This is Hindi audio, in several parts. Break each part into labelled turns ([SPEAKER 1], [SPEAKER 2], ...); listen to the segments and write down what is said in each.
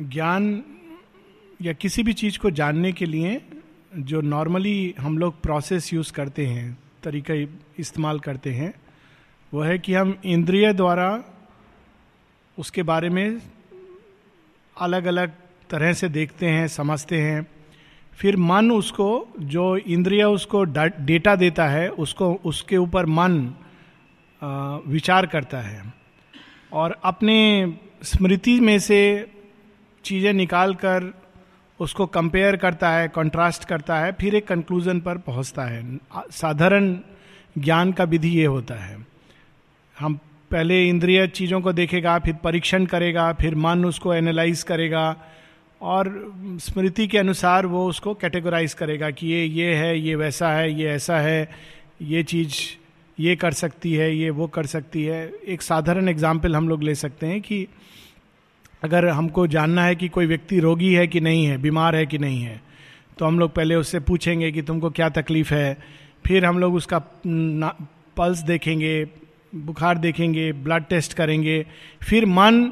[SPEAKER 1] ज्ञान या किसी भी चीज़ को जानने के लिए जो नॉर्मली हम लोग प्रोसेस यूज़ करते हैं, तरीका इस्तेमाल करते हैं, वो है कि हम इंद्रिय द्वारा उसके बारे में अलग अलग तरह से देखते हैं, समझते हैं। फिर मन उसको, जो इंद्रिय उसको डेटा देता है, उसको, उसके ऊपर मन विचार करता है। और अपने स्मृति में से चीज़ें निकाल कर उसको कंपेयर करता है कंट्रास्ट करता है, फिर एक कंक्लूजन पर पहुँचता है। साधारण ज्ञान का विधि ये होता है। हम पहले इंद्रिय चीज़ों को देखेगा, फिर परीक्षण करेगा, फिर मन उसको एनालाइज करेगा और स्मृति के अनुसार वो उसको कैटेगराइज करेगा कि ये ये है, ये वैसा है, ये ऐसा है, ये चीज़ ये कर सकती है, ये वो कर सकती है। एक साधारण एग्ज़ाम्पल हम लोग ले सकते हैं कि अगर हमको जानना है कि कोई व्यक्ति रोगी है कि नहीं है, बीमार है कि नहीं है तो हम लोग पहले उससे पूछेंगे कि तुमको क्या तकलीफ़ है। फिर हम लोग उसका पल्स देखेंगे, बुखार देखेंगे, ब्लड टेस्ट करेंगे। फिर मन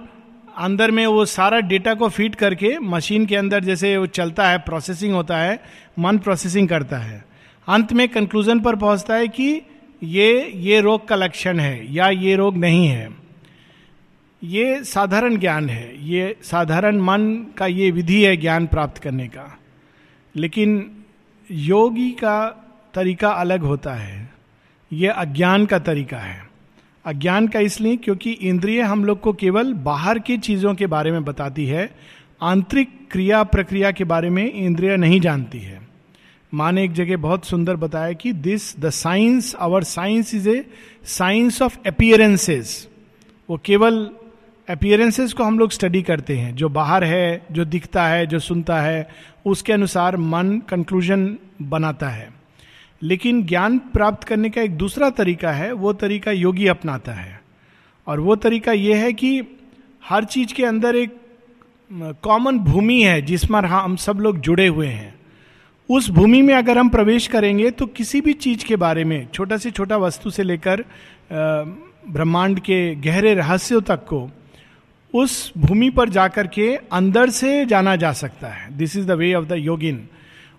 [SPEAKER 1] अंदर में वो सारा डेटा को फ़ीड करके मशीन के अंदर जैसे वो चलता है, प्रोसेसिंग होता है, मन प्रोसेसिंग करता है। अंत में कंक्लूजन पर पहुँचता है कि ये ये रोग का लक्षण है या ये रोग नहीं है। ये साधारण ज्ञान है। ये साधारण मन का ये विधि है ज्ञान प्राप्त करने का। लेकिन योगी का तरीका अलग होता है। ये अज्ञान का तरीका है। अज्ञान का इसलिए क्योंकि इंद्रिय हम लोग को केवल बाहर की चीज़ों के बारे में बताती है, आंतरिक क्रिया प्रक्रिया के बारे में इंद्रिय नहीं जानती है। माँ ने एक जगह बहुत सुंदर बताया कि this the science our science is a science of appearances वो केवल अपियरेंसेस को हम लोग स्टडी करते हैं। जो बाहर है, जो दिखता है, जो सुनता है, उसके अनुसार मन कंक्लूजन बनाता है। लेकिन ज्ञान प्राप्त करने का एक दूसरा तरीका है, वो तरीका योगी अपनाता है। और वो तरीका ये है कि हर चीज़ के अंदर एक कॉमन भूमि है जिसमें हम सब लोग जुड़े हुए हैं। उस भूमि में अगर हम प्रवेश करेंगे तो किसी भी चीज़ के बारे में, छोटा से छोटा वस्तु से लेकर ब्रह्मांड के गहरे रहस्यों तक को उस भूमि पर जाकर के अंदर से जाना जा सकता है। This is the way of the yogin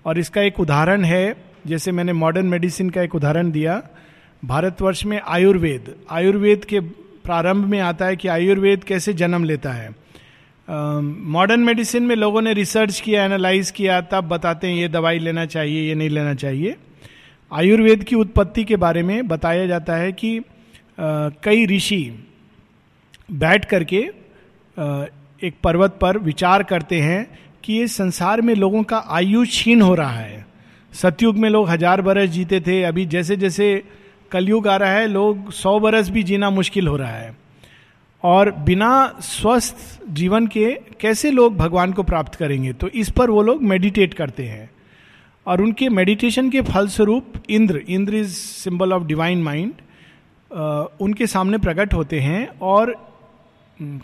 [SPEAKER 1] और इसका एक उदाहरण है जैसे मैंने मॉडर्न मेडिसिन का एक उदाहरण दिया। भारतवर्ष में आयुर्वेद आयुर्वेद के प्रारंभ में आता है कि आयुर्वेद कैसे जन्म लेता है। मॉडर्न uh, मेडिसिन में लोगों ने रिसर्च किया एनालाइज किया तब बताते हैं ये दवाई लेना चाहिए ये नहीं लेना चाहिए। आयुर्वेद की उत्पत्ति के बारे में बताया जाता है कि uh, कई ऋषि बैठ करके एक पर्वत पर विचार करते हैं कि ये संसार में लोगों का आयु छीन हो रहा है। सतयुग में लोग हज़ार बरस जीते थे, अभी जैसे जैसे कलयुग आ रहा है, लोग सौ बरस भी जीना मुश्किल हो रहा है। और बिना स्वस्थ जीवन के कैसे लोग भगवान को प्राप्त करेंगे? तो इस पर वो लोग मेडिटेट करते हैं। और उनके मेडिटेशन के फलस्वरूप Indra Indra is symbol of divine mind उनके सामने प्रकट होते हैं और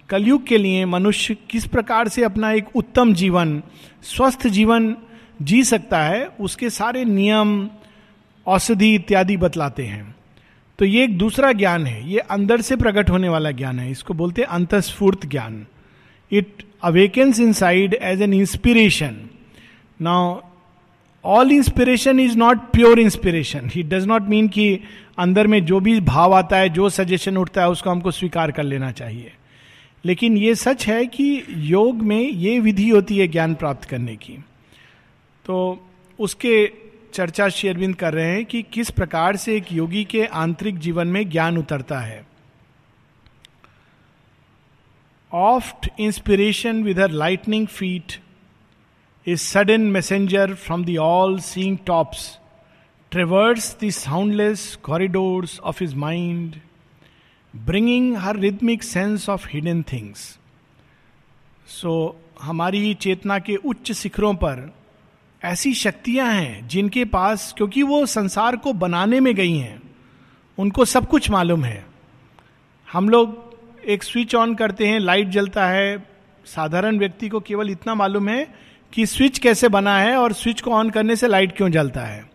[SPEAKER 1] कलयुग के लिए मनुष्य किस प्रकार से अपना एक उत्तम जीवन, स्वस्थ जीवन जी सकता है, उसके सारे नियम, औषधि इत्यादि बतलाते हैं। तो ये एक दूसरा ज्ञान है, ये अंदर से प्रकट होने वाला ज्ञान है, इसको बोलते हैं अंतस्फूर्त ज्ञान। It awakens inside as an inspiration now all inspiration is not pure inspiration he does not mean कि अंदर में जो भी भाव आता है, जो सजेशन उठता है, उसको हमको स्वीकार कर लेना चाहिए। लेकिन ये सच है कि योग में ये विधि होती है ज्ञान प्राप्त करने की। तो उसके चर्चा शेरविंद कर रहे हैं कि किस प्रकार से एक योगी के आंतरिक जीवन में ज्ञान उतरता है। Oft inspiration with her lightning feet is sudden messenger from the all seeing tops traverse the soundless corridors of his mind bringing her rhythmic sense of hidden things so हमारी चेतना के उच्च शिखरों पर ऐसी शक्तियाँ हैं जिनके पास, क्योंकि वो संसार को बनाने में गई हैं, उनको सब कुछ मालूम है। हम लोग एक स्विच ऑन करते हैं, लाइट जलता है। साधारण व्यक्ति को केवल इतना मालूम है कि स्विच कैसे बना है और स्विच को ऑन करने से लाइट क्यों जलता है।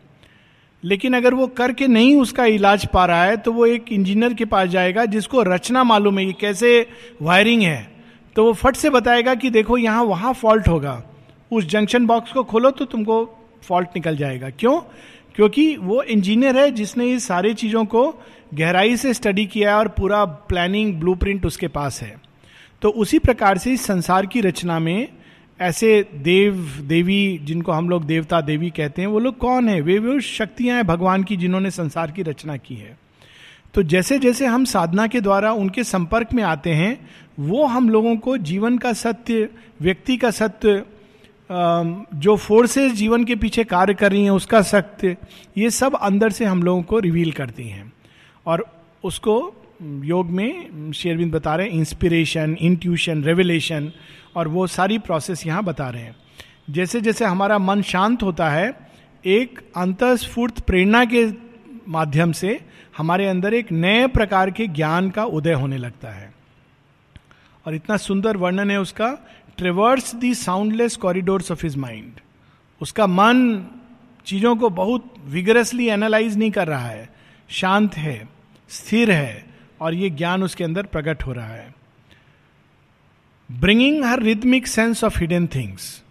[SPEAKER 1] लेकिन अगर वो करके नहीं उसका इलाज पा रहा है तो वो एक इंजीनियर के पास जाएगा, जिसको रचना मालूम है कि कैसे वायरिंग है। तो वो फट से बताएगा कि देखो, यहाँ वहाँ फॉल्ट होगा। उस जंक्शन बॉक्स को खोलो तो तुमको फॉल्ट निकल जाएगा। क्यों? क्योंकि वो इंजीनियर है जिसने ये सारी चीज़ों को गहराई से स्टडी किया है और पूरा प्लानिंग, ब्लूप्रिंट उसके पास है। तो उसी प्रकार से इस संसार की रचना में ऐसे देव, देवी जिनको हम लोग देवता, देवी कहते हैं, वो लोग कौन है? वे, वो शक्तियाँ हैं भगवान की जिन्होंने संसार की रचना की है। तो जैसे जैसे हम साधना के द्वारा उनके संपर्क में आते हैं, वो हम लोगों को जीवन का सत्य, व्यक्ति का सत्य जो फोर्सेस जीवन के पीछे कार्य कर रही हैं, उसका सत्य, ये सब अंदर से हम लोगों को रिवील करती हैं। और उसको योग में शेरविंद बता रहे हैं इंस्पिरेशन इंट्यूशन रेवलेशन और वो सारी प्रोसेस यहाँ बता रहे हैं। जैसे जैसे हमारा मन शांत होता है, एक अंतस्फूर्त प्रेरणा के माध्यम से हमारे अंदर एक नए प्रकार के ज्ञान का उदय होने लगता है। और इतना सुंदर वर्णन है उसका traverse the soundless corridors of his mind उसका मन चीज़ों को बहुत विगरसली एनालाइज नहीं कर रहा है। शांत है, स्थिर है और ये ज्ञान उसके अंदर प्रकट हो रहा है। Bringing her rhythmic sense of hidden things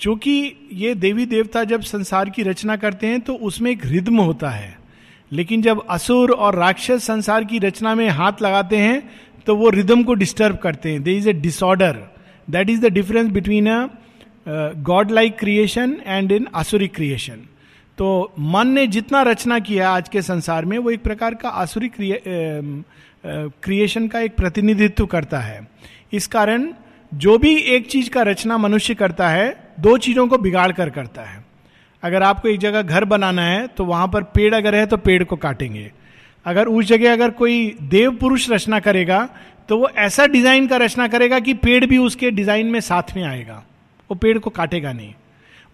[SPEAKER 1] चूँकि ये देवी देवता जब संसार की रचना करते हैं तो उसमें एक रिद्म होता है। लेकिन जब असुर और राक्षस संसार की रचना में हाथ लगाते हैं तो वो रिदम को डिस्टर्ब करते हैं। There is a disorder that is the difference between a god like creation and in asuric creation तो मन ने जितना रचना किया आज के संसार में, वो एक प्रकार का आसुरिक क्रिएशन का एक प्रतिनिधित्व करता है। इस कारण जो भी एक चीज़ का रचना मनुष्य करता है, दो चीज़ों को बिगाड़ कर करता है। अगर आपको एक जगह घर बनाना है तो वहाँ पर पेड़ अगर है तो पेड़ को काटेंगे। अगर उस जगह अगर कोई देव पुरुष रचना करेगा तो वो ऐसा डिज़ाइन का रचना करेगा कि पेड़ भी उसके डिज़ाइन में साथ में आएगा। वो पेड़ को काटेगा नहीं।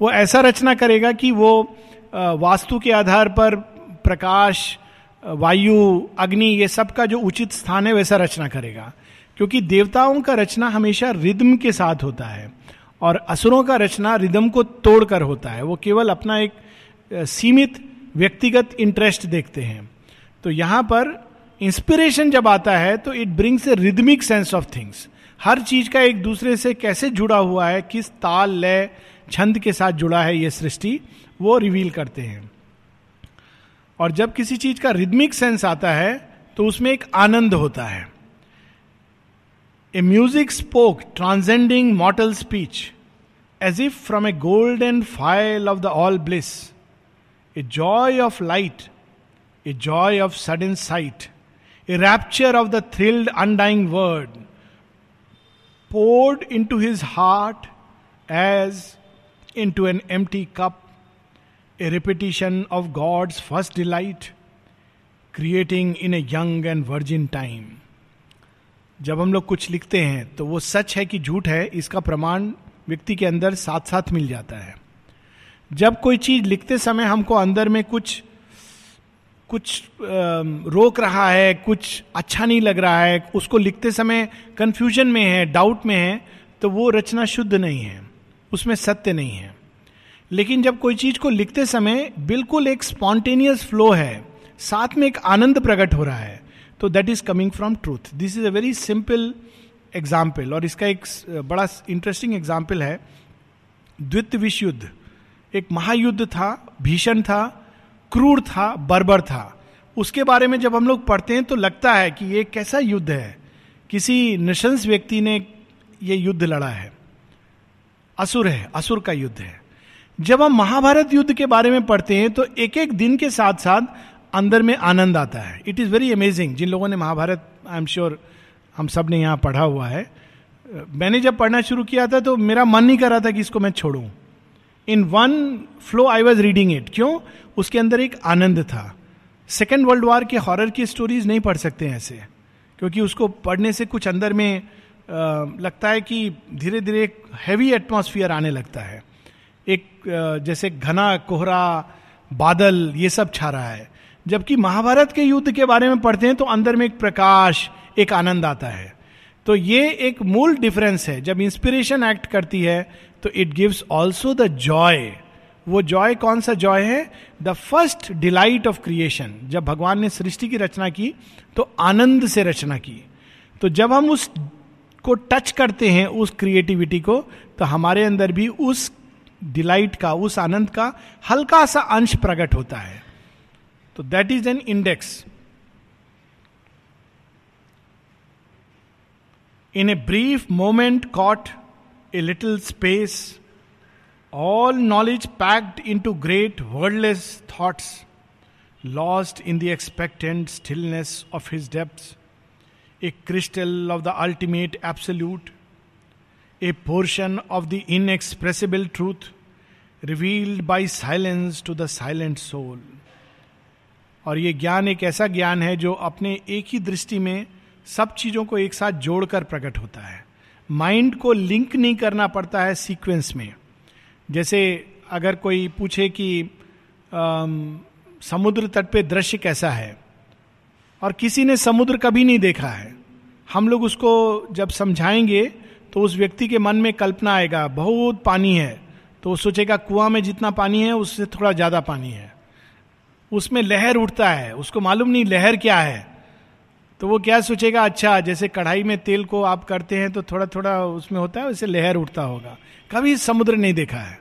[SPEAKER 1] वो ऐसा रचना करेगा कि वो वास्तु के आधार पर प्रकाश वायु, अग्नि, ये सब का जो उचित स्थान है वैसा रचना करेगा। क्योंकि देवताओं का रचना हमेशा रिदम के साथ होता है और असुरों का रचना रिदम को तोड़कर होता है। वो केवल अपना एक सीमित, व्यक्तिगत इंटरेस्ट देखते हैं। तो यहाँ पर इंस्पिरेशन जब आता है तो it brings a rhythmic sense of things हर चीज़ का एक दूसरे से कैसे जुड़ा हुआ है, किस ताल, लय, छंद के साथ जुड़ा है ये सृष्टि वो रिवील करते हैं। और जब किसी चीज़ का रिदमिक सेंस आता है तो उसमें एक आनंद होता है। A music spoke transcending mortal speech as if from a golden phial of the all bliss a joy of light a joy of sudden sight a rapture of the thrilled undying word poured into his heart as into an empty cup a repetition of God's first delight creating in a young and virgin time जब हम लोग कुछ लिखते हैं तो वो सच है कि झूठ है, इसका प्रमाण व्यक्ति के अंदर साथ साथ मिल जाता है। जब कोई चीज़ लिखते समय हमको अंदर में कुछ कुछ रोक रहा है, कुछ अच्छा नहीं लग रहा है, उसको लिखते समय कंफ्यूजन में है डाउट में है तो वो रचना शुद्ध नहीं है, उसमें सत्य नहीं है। लेकिन जब कोई चीज़ को लिखते समय बिल्कुल एक स्पॉन्टेनियस फ्लो है, साथ में एक आनंद प्रकट हो रहा है तो that is coming from truth this is a very simple example और इसका एक बड़ा इंटरेस्टिंग एग्ज़ाम्पल है। द्वित विश्व युद्ध एक महायुद्ध था, भीषण था, क्रूर था, बर्बर था। उसके बारे में जब हम लोग पढ़ते हैं तो लगता है कि ये कैसा युद्ध है। किसी निशंस व्यक्ति ने ये युद्ध लड़ा है। असुर है, असुर का युद्ध है। जब हम महाभारत युद्ध के बारे में पढ़ते हैं तो एक एक दिन के साथ साथ अंदर में आनंद आता है। इट इज़ वेरी अमेजिंग जिन लोगों ने महाभारत आई एम श्योर हम सबने यहाँ पढ़ा हुआ है। मैंने जब पढ़ना शुरू किया था तो मेरा मन नहीं कर रहा था कि इसको मैं छोड़ू। In one flow I was reading it क्यों? उसके अंदर एक आनंद था। सेकेंड वर्ल्ड वॉर के हॉरर की स्टोरीज नहीं पढ़ सकते ऐसे। क्योंकि उसको पढ़ने से कुछ अंदर में आ, लगता है कि धीरे धीरे एक हैवी एटमोसफियर आने लगता है। एक जैसे घना कोहरा, बादल, ये सब छा रहा है। जबकि महाभारत के युद्ध के बारे में पढ़ते हैं तो अंदर में एक प्रकाश, एक आनंद आता है। तो ये एक मूल डिफरेंस है। जब इंस्पिरेशन एक्ट करती है तो it gives also the joy वो जॉय कौन सा जॉय है? The first delight of creation जब भगवान ने सृष्टि की रचना की तो आनंद से रचना की। तो जब हम उस उसको टच करते हैं, उस क्रिएटिविटी को तो हमारे अंदर भी उस डिलाइट का, उस आनंद का हल्का सा अंश प्रकट होता है। तो that is an index in a brief moment caught a little space all knowledge packed into great wordless thoughts lost in the expectant stillness of his depth a crystal of the ultimate absolute a portion of the inexpressible truth revealed by silence to the silent soul और ये ज्ञान एक ऐसा ज्ञान है जो अपने एक ही दृष्टि में सब चीज़ों को एक साथ जोड़कर प्रकट होता है। माइंड को लिंक नहीं करना पड़ता है सीक्वेंस में। जैसे अगर कोई पूछे कि समुद्र तट पे दृश्य कैसा है, और किसी ने समुद्र कभी नहीं देखा है, हम लोग उसको जब समझाएँगे तो उस व्यक्ति के मन में कल्पना आएगा, बहुत पानी है। तो वो सोचेगा, कुआँ में जितना पानी है, उससे थोड़ा ज़्यादा पानी है। उसमें लहर उठता है, उसको मालूम नहीं लहर क्या है। तो वो क्या सोचेगा अच्छा जैसे कढ़ाई में तेल को आप करते हैं तो थोड़ा थोड़ा उसमें होता है, वैसे लहर उठता होगा। कभी समुद्र नहीं देखा है।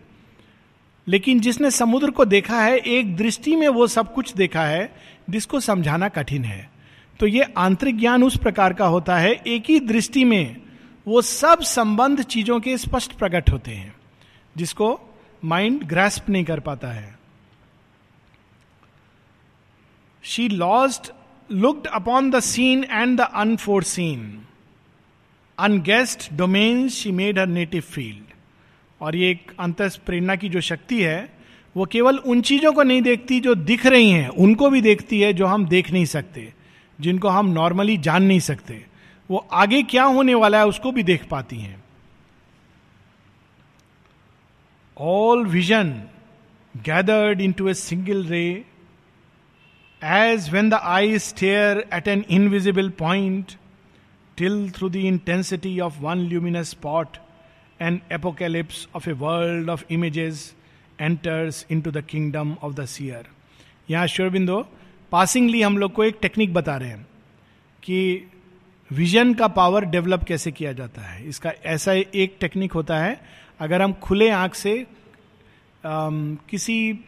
[SPEAKER 1] लेकिन जिसने समुद्र को देखा है, एक दृष्टि में वो सब कुछ देखा है, जिसको समझाना कठिन है। तो ये आंतरिक ज्ञान उस प्रकार का होता है, एक ही दृष्टि में वो सब संबंध चीज़ों के स्पष्ट प्रकट होते हैं, जिसको माइंड ग्रेस्प नहीं कर पाता है। She lost looked upon the scene and the unforeseen unguessed domain she made her native field और ये एक अंत प्रेरणा की जो शक्ति है, वो केवल उन चीज़ों को नहीं देखती जो दिख रही हैं, उनको भी देखती है जो हम देख नहीं सकते, जिनको हम नॉर्मली जान नहीं सकते। वो आगे क्या होने वाला है उसको भी देख पाती हैं। All vision gathered into a single ray as when the eye stare at an invisible point till through the intensity of one luminous spot and apocalypse of a world of images enters into the kingdom of the seer यहाँ श्योरबिंदो पासिंगली हम लोग को एक टेक्निक बता रहे हैं, कि विजन का पावर डेवलप कैसे किया जाता है? इसका ऐसा एक टेक्निक होता है अगर हम खुले आँख से आम, किसी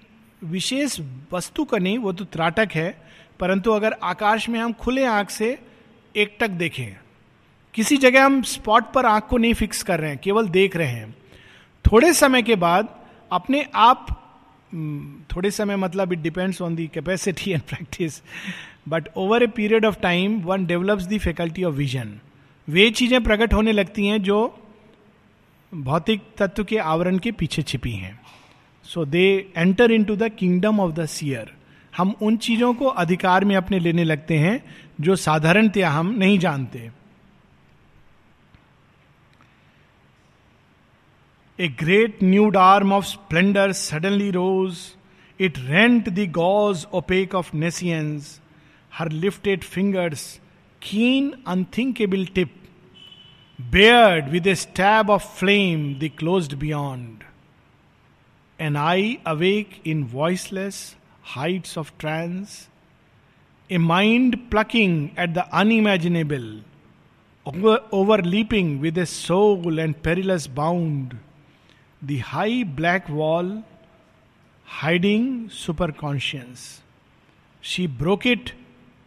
[SPEAKER 1] विशेष वस्तु का नहीं वो तो त्राटक है परंतु अगर आकाश में हम खुले आँख से एक टक देखें किसी जगह हम स्पॉट पर आँख को नहीं फिक्स कर रहे हैं केवल देख रहे हैं थोड़े समय के बाद अपने आप थोड़े समय मतलब it depends on the capacity and practice but over a period of time one develops the faculty of vision वे चीज़ें प्रकट होने लगती हैं जो भौतिक तत्व के आवरण के पीछे छिपी हैं। So they enter into the kingdom of the seer हम उन चीज़ों को अधिकार में अपने लेने लगते हैं जो साधारणतया हम नहीं जानते। A great nude arm of splendour suddenly rose it rent the gauze opaque of nescience her lifted fingers, keen, unthinkable tip, bared with a stab of flame the closed beyond. An eye awake in voiceless heights of trance, a mind plucking at the unimaginable, over, overleaping with a soul and perilous bound, the high black wall hiding superconscience. She broke it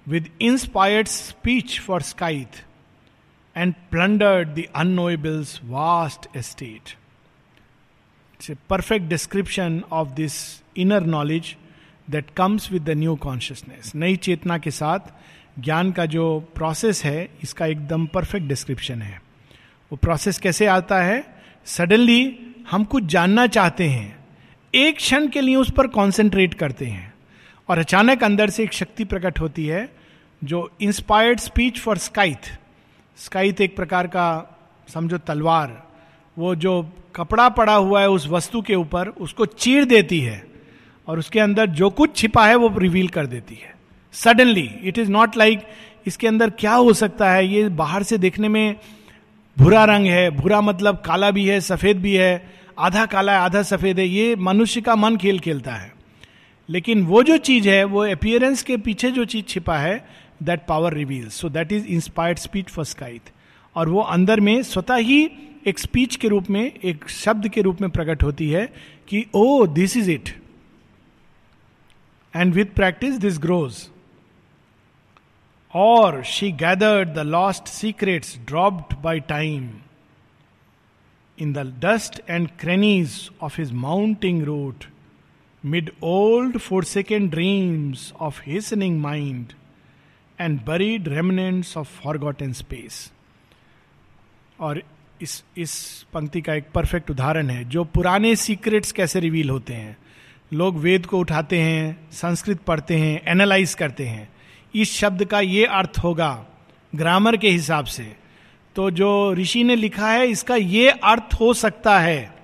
[SPEAKER 1] with inspired speech for Scythe and plundered the unknowable's vast estate. It's a perfect description of this inner knowledge that comes with the new consciousness. नई चेतना के साथ ज्ञान का जो प्रोसेस है इसका एकदम परफेक्ट डिस्क्रिप्शन है वो प्रोसेस कैसे आता है सडनली हम कुछ जानना चाहते हैं एक क्षण के लिए उस पर कॉन्सेंट्रेट करते हैं और अचानक अंदर से एक शक्ति प्रकट होती है, जो inspired speech for scythe scythe एक प्रकार का, समझो, तलवार। वो जो कपड़ा पड़ा हुआ है उस वस्तु के ऊपर, उसको चीर देती है और उसके अंदर जो कुछ छिपा है वो रिवील कर देती है। Suddenly it is not like इसके अंदर क्या हो सकता है। ये बाहर से देखने में भूरा रंग है। भूरा मतलब काला भी है, सफ़ेद भी है। आधा काला है, आधा सफ़ेद है। ये मनुष्य का मन खेल खेलता है। लेकिन वो जो चीज़ है, वो अपियरेंस के पीछे जो चीज़ छिपा है that power reveal so that is inspired speech for scythe और वो अंदर में स्वतः ही एक स्पीच के रूप में, एक शब्द के रूप में प्रकट होती है कि ओ this is it and with practice this grows और she gathered the lost secrets dropped by time in the dust and crannies of his mounting route mid old forsaken dreams of hastening mind and buried remnants of forgotten space और इस इस पंक्ति का एक परफेक्ट उदाहरण है, जो पुराने सीक्रेट्स कैसे रिवील होते हैं। लोग वेद को उठाते हैं, संस्कृत पढ़ते हैं एनालाइज करते हैं। इस शब्द का ये अर्थ होगा ग्रामर के हिसाब से। तो जो ऋषि ने लिखा है, इसका ये अर्थ हो सकता है।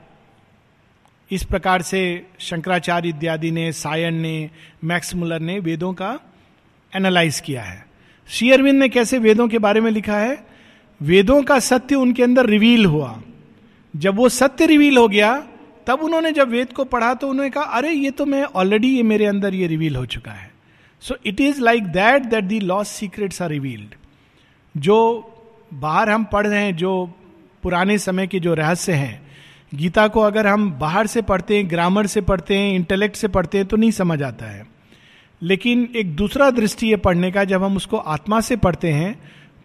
[SPEAKER 1] इस प्रकार से शंकराचार्य इत्यादि ने, सायन ने, मैक्स मुलर ने वेदों का एनालाइज किया है। शेयरविंद ने कैसे वेदों के बारे में लिखा है? वेदों का सत्य उनके अंदर रिवील हुआ। जब वो सत्य रिवील हो गया, तब उन्होंने जब वेद को पढ़ा तो उन्होंने कहा, अरे, ये तो मैं ऑलरेडी ये मेरे अंदर ये रिवील हो चुका है। So it is like that that the lost secrets are revealed जो बाहर हम पढ़ रहे हैं, जो पुराने समय के जो रहस्य हैं गीता को अगर हम बाहर से पढ़ते हैं, ग्रामर से पढ़ते हैं, इंटेलेक्ट से पढ़ते हैं तो नहीं समझ आता है। लेकिन एक दूसरा दृष्टि है पढ़ने का, जब हम उसको आत्मा से पढ़ते हैं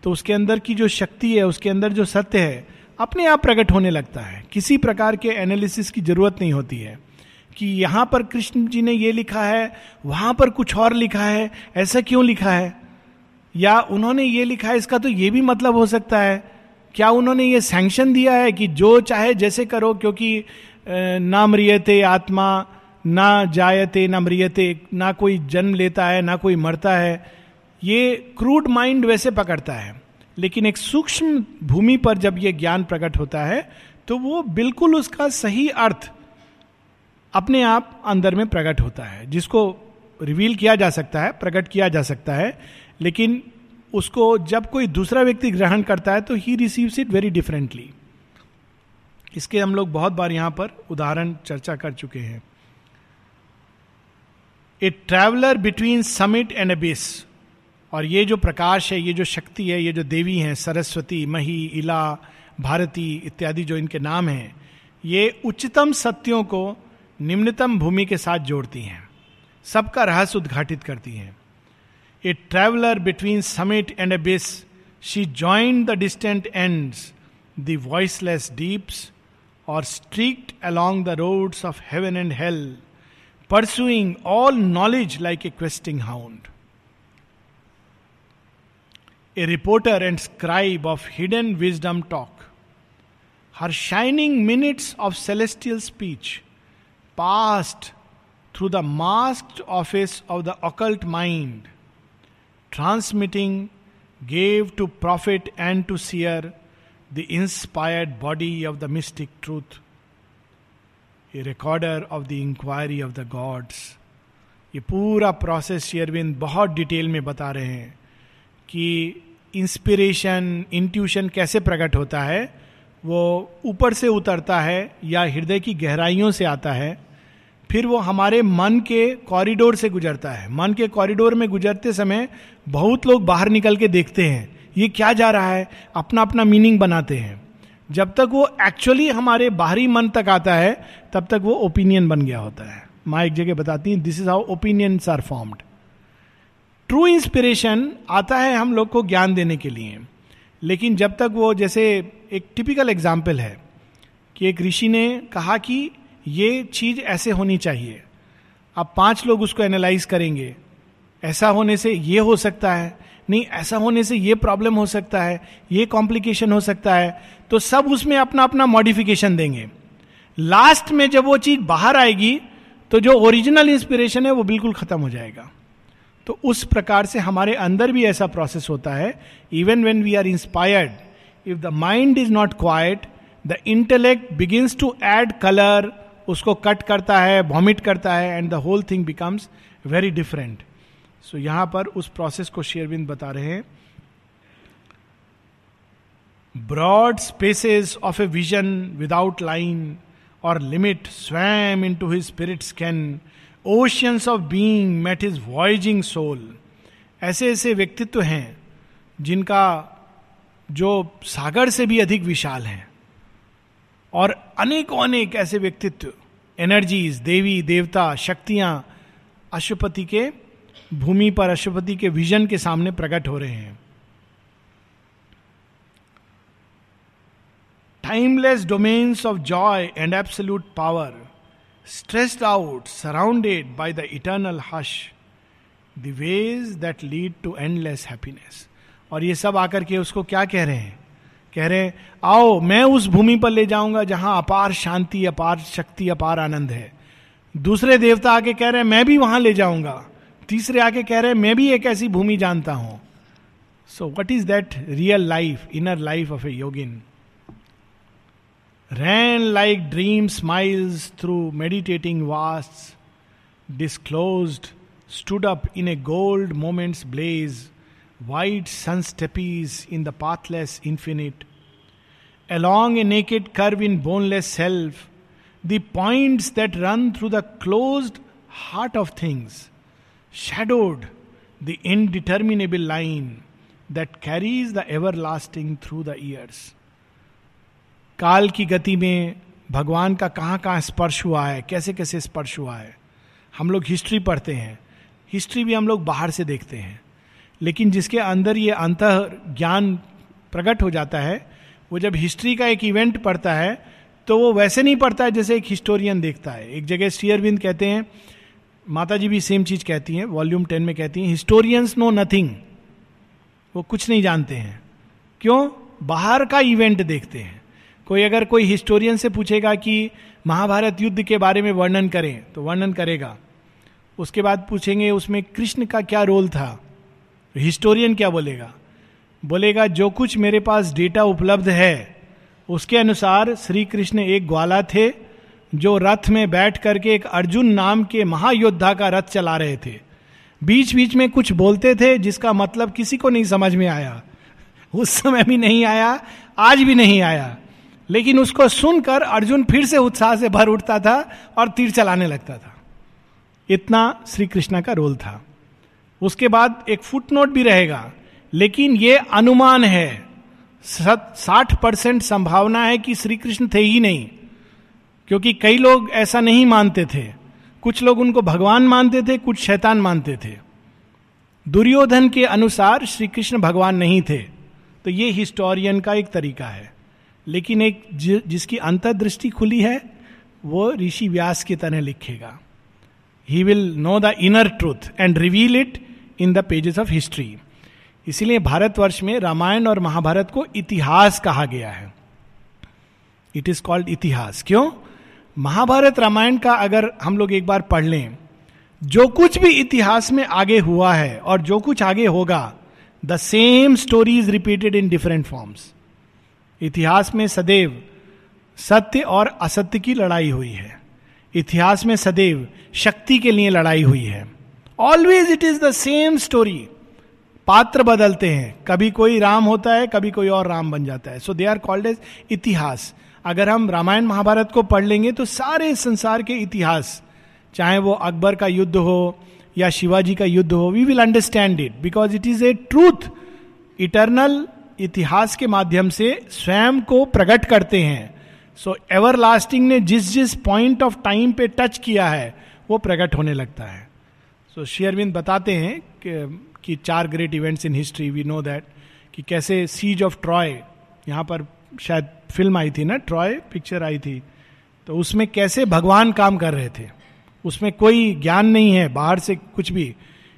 [SPEAKER 1] तो उसके अंदर की जो शक्ति है, उसके अंदर जो सत्य है, अपने आप प्रकट होने लगता है। किसी प्रकार के एनालिसिस की ज़रूरत नहीं होती है कि यहाँ पर कृष्ण जी ने ये लिखा है, वहाँ पर कुछ और लिखा है, ऐसा क्यों लिखा है? या उन्होंने ये लिखा है, इसका तो ये भी मतलब हो सकता है। क्या उन्होंने ये सैंक्शन दिया है कि जो चाहे जैसे करो, क्योंकि ना मरियते आत्मा, ना जायते, ना मरियते, ना कोई जन्म लेता है, ना कोई मरता है, ये क्रूड माइंड वैसे पकड़ता है। लेकिन एक सूक्ष्म भूमि पर जब ये ज्ञान प्रकट होता है तो वो बिल्कुल उसका सही अर्थ अपने आप अंदर में प्रकट होता है, जिसको रिवील किया जा सकता है, प्रकट किया जा सकता है। लेकिन उसको जब कोई दूसरा व्यक्ति ग्रहण करता है तो he receives it very differently इसके हम लोग बहुत बार यहाँ पर उदाहरण चर्चा कर चुके हैं। A traveller between summit and abyss और ये जो प्रकाश है, ये जो शक्ति है, ये जो देवी हैं, सरस्वती, मही, इला, भारती इत्यादि जो इनके नाम हैं, ये उच्चतम सत्यों को निम्नतम भूमि के साथ जोड़ती हैं। सबका रहस्य उद्घाटित करती हैं। a traveler between summit and abyss, she joined the distant ends, the voiceless deeps, or streaked along the roads of heaven and hell, pursuing all knowledge like a questing hound. A reporter and scribe of hidden wisdom talk. Her shining minutes of celestial speech passed through the masked office of the occult mind transmitting, gave to prophet and to seer the inspired body of the mystic truth, a recorder of the inquiry of the gods. ये पूरा प्रोसेस शेयरविंद बहुत डिटेल में बता रहे हैं कि इंस्पिरेशन इंट्यूशन कैसे प्रकट होता है वो ऊपर से उतरता है या हृदय की गहराइयों से आता है फिर वो हमारे मन के कॉरिडोर से गुजरता है। मन के कॉरिडोर में गुजरते समय बहुत लोग बाहर निकल के देखते हैं, ये क्या जा रहा है? अपना अपना मीनिंग बनाते हैं। जब तक वो एक्चुअली हमारे बाहरी मन तक आता है, तब तक वो ओपिनियन बन गया होता है। माँ एक जगह बताती है this is how opinions are formed true inspiration आता है हम लोग को ज्ञान देने के लिए। लेकिन जब तक वो जैसे एक टिपिकल एग्ज़ाम्पल है कि एक ऋषि ने कहा कि ये चीज़ ऐसे होनी चाहिए। अब पाँच लोग उसको एनालाइज करेंगे। ऐसा होने से ये हो सकता है, नहीं, ऐसा होने से ये प्रॉब्लम हो सकता है, ये कॉम्प्लिकेशन हो सकता है। तो सब उसमें अपना अपना मॉडिफिकेशन देंगे। लास्ट में जब वो चीज़ बाहर आएगी तो जो ओरिजिनल इंस्पिरेशन है वो बिल्कुल खत्म हो जाएगा। तो उस प्रकार से हमारे अंदर भी ऐसा प्रोसेस होता है। Even when we are inspired if the mind is not quite the intellect begins to add colour उसको कट करता है वॉमिट करता है and the whole thing becomes very different so यहाँ पर उस प्रोसेस को शेयरविंद बता रहे हैं। Broad spaces of a vision without line और limit swam into his spirit can oceans of being met his voyaging soul ऐसे ऐसे व्यक्तित्व हैं जिनका जो सागर से भी अधिक विशाल हैं। और अनेकों अनेक ऐसे व्यक्तित्व एनर्जीज देवी, देवता, शक्तियाँ अशुपति के भूमि पर अशुपति के विजन के सामने प्रकट हो रहे हैं। Timeless domains of joy and absolute power stretched out surrounded by the eternal hush the ways that lead to endless happiness और ये सब आकर के उसको क्या कह रहे हैं? कह रहे आओ, मैं उस भूमि पर ले जाऊँगा जहाँ अपार शांति, अपार शक्ति, अपार आनंद है। दूसरे देवता आके कह रहे मैं भी वहाँ ले जाऊँगा। तीसरे आके कह रहे मैं भी एक ऐसी भूमि जानता हूँ। So what is that real life inner life of a yogin ran like dream smiles through meditating vast disclose stood up in a gold moments blaze white sun steppies in the pathless infinite. Along a naked curve in boneless self, the points that run through the closed heart of things, shadowed the indeterminable line that carries the everlasting through the years. काल की गति में भगवान का कहाँ कहाँ स्पर्श हुआ है कैसे कैसे स्पर्श हुआ है हम लोग हिस्ट्री पढ़ते हैं हिस्ट्री भी हम लोग बाहर से देखते हैं लेकिन जिसके अंदर ये अंत ज्ञान प्रकट हो जाता है, वो जब हिस्ट्री का एक इवेंट पढ़ता है तो वो वैसे नहीं पढ़ता है जैसे एक हिस्टोरियन देखता है। एक जगह शेयरविंद कहते हैं माता जी भी सेम चीज़ कहती हैं वॉल्यूम टेन में कहती हैं हिस्टोरियंस नो नथिंग वो कुछ नहीं जानते हैं। क्यों? बाहर का इवेंट देखते हैं। कोई अगर कोई हिस्टोरियन से पूछेगा कि महाभारत युद्ध के बारे में वर्णन करें तो वर्णन करेगा। उसके बाद पूछेंगे, उसमें कृष्ण का क्या रोल था? हिस्टोरियन क्या बोलेगा? बोलेगा, जो कुछ मेरे पास डेटा उपलब्ध है, उसके अनुसार श्री कृष्ण एक ग्वाला थे, जो रथ में बैठ करके एक अर्जुन नाम के महायोद्धा का रथ चला रहे थे। बीच बीच में कुछ बोलते थे, जिसका मतलब किसी को नहीं समझ में आया। उस समय भी नहीं आया, आज भी नहीं आया। लेकिन उसको सुनकर अर्जुन फिर से उत्साह से भर उठता था और तीर चलाने लगता था। इतना श्री कृष्ण का रोल था। उसके बाद एक फुट नोट भी रहेगा। लेकिन ये अनुमान है। साठ परसेंट संभावना है कि श्री कृष्ण थे ही नहीं। क्योंकि कई लोग ऐसा नहीं मानते थे। कुछ लोग उनको भगवान मानते थे, कुछ शैतान मानते थे। दुर्योधन के अनुसार श्री कृष्ण भगवान नहीं थे। तो ये हिस्टोरियन का एक तरीका है। लेकिन एक जिसकी अंतर्दृष्टि खुली है, वो ऋषि व्यास की तरह लिखेगा। He will know the inner truth and reveal it in the pages of history इसीलिए भारतवर्ष में रामायण और महाभारत को इतिहास कहा गया है। इट इज़ कॉल्ड इतिहास। क्यों? महाभारत रामायण का अगर हम लोग एक बार पढ़ लें, जो कुछ भी इतिहास में आगे हुआ है और जो कुछ आगे होगा the same story is repeated in different forms इतिहास में सदैव सत्य और असत्य की लड़ाई हुई है। इतिहास में सदैव शक्ति के लिए लड़ाई हुई है। Always it is the same story पात्र बदलते हैं। कभी कोई राम होता है, कभी कोई और राम बन जाता है। So they are called as इतिहास। अगर हम रामायण महाभारत को पढ़ लेंगे तो सारे संसार के इतिहास, चाहे वो अकबर का युद्ध हो, या शिवाजी का युद्ध हो we will understand it because it is a truth eternal इतिहास के माध्यम से स्वयं को प्रकट करते हैं। सो एवर लास्टिंग ने जिस जिस पॉइंट ऑफ़ टाइम पे टच किया है, वो प्रकट होने लगता है। सो शेयरविंद बताते हैं कि, कि चार great events in history we know that कि कैसे सीज ऑफ़ ट्रॉय यहाँ पर शायद फ़िल्म आई थी ना ट्रॉय पिक्चर आई थी तो उसमें कैसे भगवान काम कर रहे थे? उसमें कोई ज्ञान नहीं है बाहर से कुछ भी।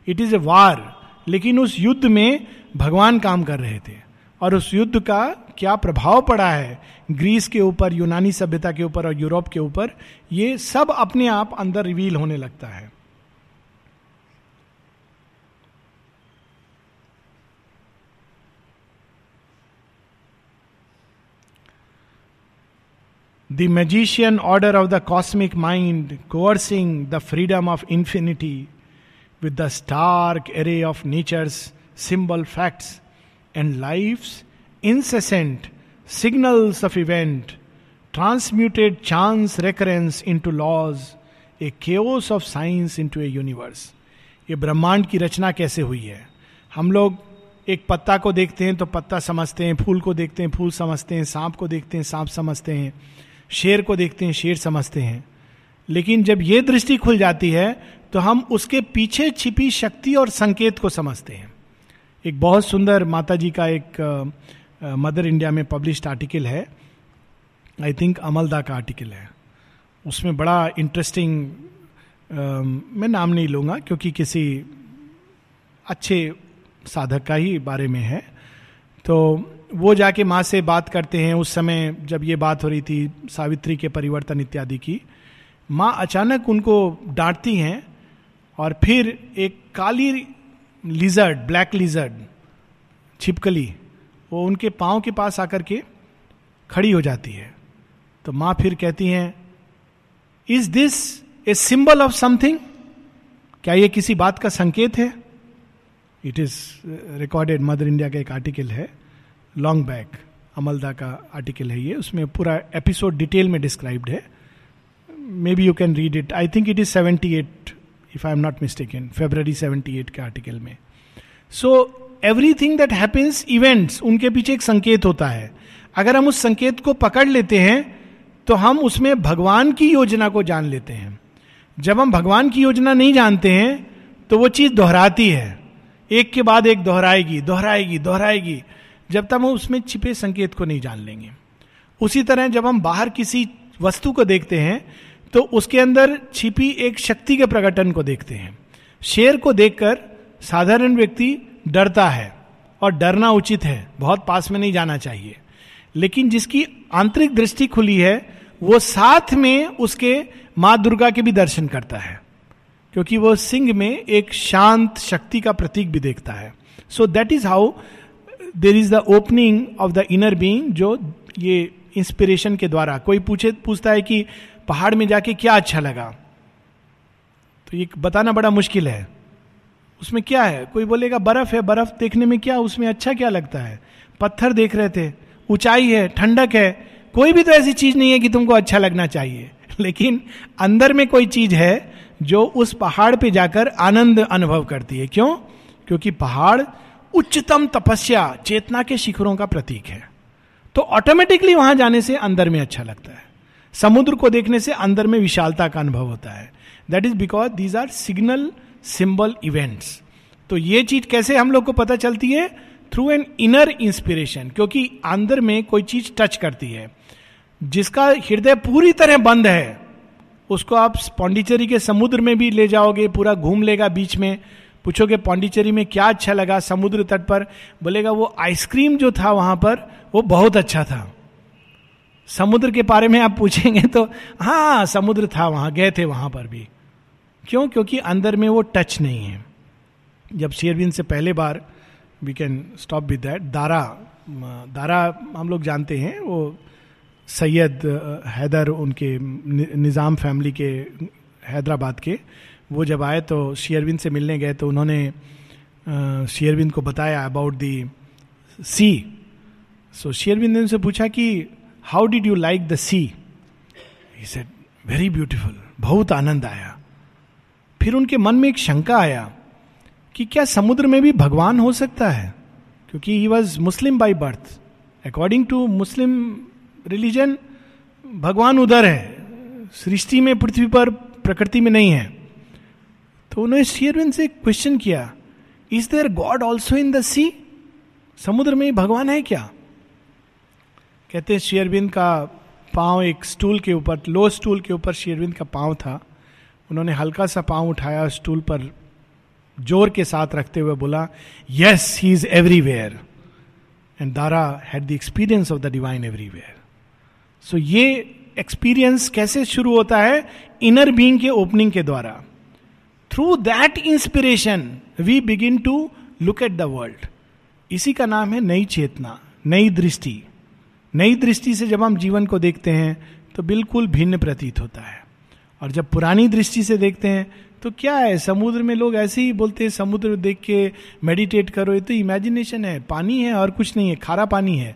[SPEAKER 1] इट इज़ ए वार लेकिन उस युद्ध में भगवान काम कर रहे थे। और उस युद्ध का क्या प्रभाव पड़ा है? ग्रीस के ऊपर यूनानी सभ्यता के ऊपर और यूरोप के ऊपर ये सब अपने आप अंदर रिवील होने लगता है। The magician order of the cosmic mind coercing the freedom of infinity with the stark array of nature's symbol facts and life incessant signals of event transmuted chance recurrence into laws a case of science into a universe ये ब्रह्मांड की रचना कैसे हुई है? हम लोग एक पत्ता को देखते हैं तो पत्ता समझते हैं, फूल को देखते हैं, फूल समझते हैं, सांप को देखते हैं, सांप समझते हैं। शेर को देखते हैं, शेर समझते हैं। लेकिन जब ये दृष्टि खुल जाती है तो हम उसके पीछे छिपी शक्ति और संकेत को समझते हैं। एक बहुत सुंदर माता जी का एक मदर इंडिया में पब्लिश्ड आर्टिकल है। आई थिंक अमलदा का आर्टिकल है। उसमें बड़ा इंटरेस्टिंग मैं नाम नहीं लूँगा, क्योंकि किसी अच्छे साधक का ही बारे में है। तो वो जाके माँ से बात करते हैं उस समय जब ये बात हो रही थी, सावित्री के परिवर्तन इत्यादि की। माँ अचानक उनको डांटती हैं और फिर एक काली लिजर्ड ब्लैक लिजर्ड छिपकली, वो उनके पाँव के पास आकर के खड़ी हो जाती है। तो माँ फिर कहती हैं is this a symbol of something क्या ये किसी बात का संकेत है? It is recorded Mother India का एक आर्टिकल है लॉन्ग बैक अमलदा का आर्टिकल है ये। उसमें पूरा एपिसोड डिटेल में डिस्क्राइब्ड है। May be you can read it I think it is seventy eight if I am not mistake in February seventy eight के आर्टिकल में। So everything that happens events उनके पीछे एक संकेत होता है। अगर हम उस संकेत को पकड़ लेते हैं तो हम उसमें भगवान की योजना को जान लेते हैं। जब हम भगवान की योजना नहीं जानते हैं तो वो चीज़ दोहराती है। एक के बाद एक दोहराएगी दोहराएगी दोहराएगी। जब तक हम उसमें छिपे संकेत को नहीं जान लेंगे। उसी तरह जब हम बाहर किसी वस्तु को देखते हैं तो उसके अंदर छिपी एक शक्ति के प्रकटन को देखते हैं। शेर को देखकर साधारण व्यक्ति डरता है और डरना उचित है, बहुत पास में नहीं जाना चाहिए। लेकिन जिसकी आंतरिक दृष्टि खुली है, वो साथ में उसके माँ दुर्गा के भी दर्शन करता है। क्योंकि वो सिंह में एक शांत शक्ति का प्रतीक भी देखता है। So that is how there is the opening of the inner being जो ये इंस्पिरेशन के द्वारा कोई पूछे, पूछता है कि पहाड़ में जाके क्या अच्छा लगा? तो ये बताना बड़ा मुश्किल है। उसमें क्या है? कोई बोलेगा, बर्फ़ है, बर्फ़ देखने में क्या, उसमें अच्छा क्या लगता है? पत्थर देख रहे थे, ऊंचाई है, ठंडक है, कोई भी तो ऐसी चीज़ नहीं है कि तुमको अच्छा लगना चाहिए। लेकिन अंदर में कोई चीज़ है जो उस पहाड़ पे जाकर आनंद अनुभव करती है। क्यों? क्योंकि पहाड़ उच्चतम तपस्या, चेतना के शिखरों का प्रतीक है। तो ऑटोमेटिकली वहाँ जाने से अंदर में अच्छा लगता है। समुद्र को देखने से अंदर में विशालता का अनुभव होता है। That is because these are signal symbol events तो ये चीज़ कैसे हम लोग को पता चलती है? थ्रू एन इनर इंस्पिरेशन क्योंकि अंदर में कोई चीज़ टच करती है। जिसका हृदय पूरी तरह बंद है उसको आप पौंडीचेरी के समुद्र में भी ले जाओगे, पूरा घूम लेगा बीच में। पूछोगे, पौंडीचेरी में क्या अच्छा लगा समुद्र तट पर? बोलेगा, वो आइसक्रीम जो था वहाँ पर, वो बहुत अच्छा था। समुद्र के बारे में आप पूछेंगे तो हाँ समुद्र था वहाँ, गए थे वहाँ पर भी। क्यों? क्योंकि अंदर में वो टच नहीं है। जब शेरविन से पहले बार we can stop with that Dara Dara हम लोग जानते हैं, वो सैयद हैदर उनके निज़ाम फैमिली के हैदराबाद के, वो जब आए तो शेयरविंद से मिलने गए तो उन्होंने शेयरविंद को बताया अबाउट दी सी सो शेयरविंद ने उनसे पूछा कि how did you like the sea said very beautiful बहुत आनंद आया. फिर उनके मन में एक शंका आया कि क्या समुद्र में भी भगवान हो सकता है? क्योंकि he was Muslim by birth according to Muslim religion भगवान उधर है, सृष्टि में, पृथ्वी पर, प्रकृति में नहीं है। तो उन्होंने शेयरविंद से क्वेश्चन किया is there God also in the sea समुद्र में भगवान है क्या? कहते हैं शेयरविंद का पाँव एक स्टूल के ऊपर लो स्टूल के ऊपर शेयरविंद का पाँव था। उन्होंने हल्का सा पाँव उठाया स्टूल पर ज़ोर के साथ रखते हुए बोला yes he is everywhere and Dara had the experience of the divine everywhere so ये एक्सपीरियंस कैसे शुरू होता है? इनर बीइंग के ओपनिंग के द्वारा। Through that inspiration we begin to look at the world इसी का नाम है नई चेतना, नई दृष्टि। नई दृष्टि से जब हम जीवन को देखते हैं तो बिल्कुल भिन्न प्रतीत होता है। और जब पुरानी दृष्टि से देखते हैं तो क्या है? समुद्र में लोग ऐसे ही बोलते हैं, समुद्र देख के मेडिटेट करो, ये तो इमेजिनेशन है। पानी है और कुछ नहीं है, खारा पानी है।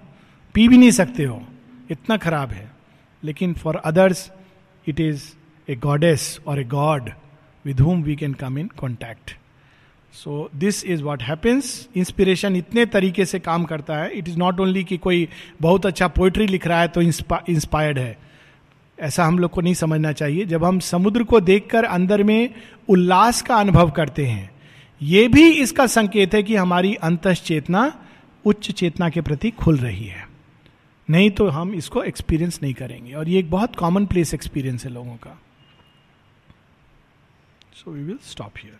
[SPEAKER 1] पी भी नहीं सकते हो। इतना खराब है। लेकिन for others it is a goddess और a god with whom we can come in contact so this is what happens inspiration इतने तरीके से काम करता है। इट इज़ नॉट ओनली कि कोई बहुत अच्छा पोइट्री लिख रहा है तो इंस्पायर्ड है। ऐसा हम लोग को नहीं समझना चाहिए। जब हम समुद्र को देखकर अंदर में उल्लास का अनुभव करते हैं, ये भी इसका संकेत है कि हमारी अंत चेतना उच्च चेतना के प्रति खुल रही है। नहीं तो हम इसको एक्सपीरियंस नहीं करेंगे। और ये एक बहुत कॉमन प्लेस एक्सपीरियंस है लोगों का। So we will stop here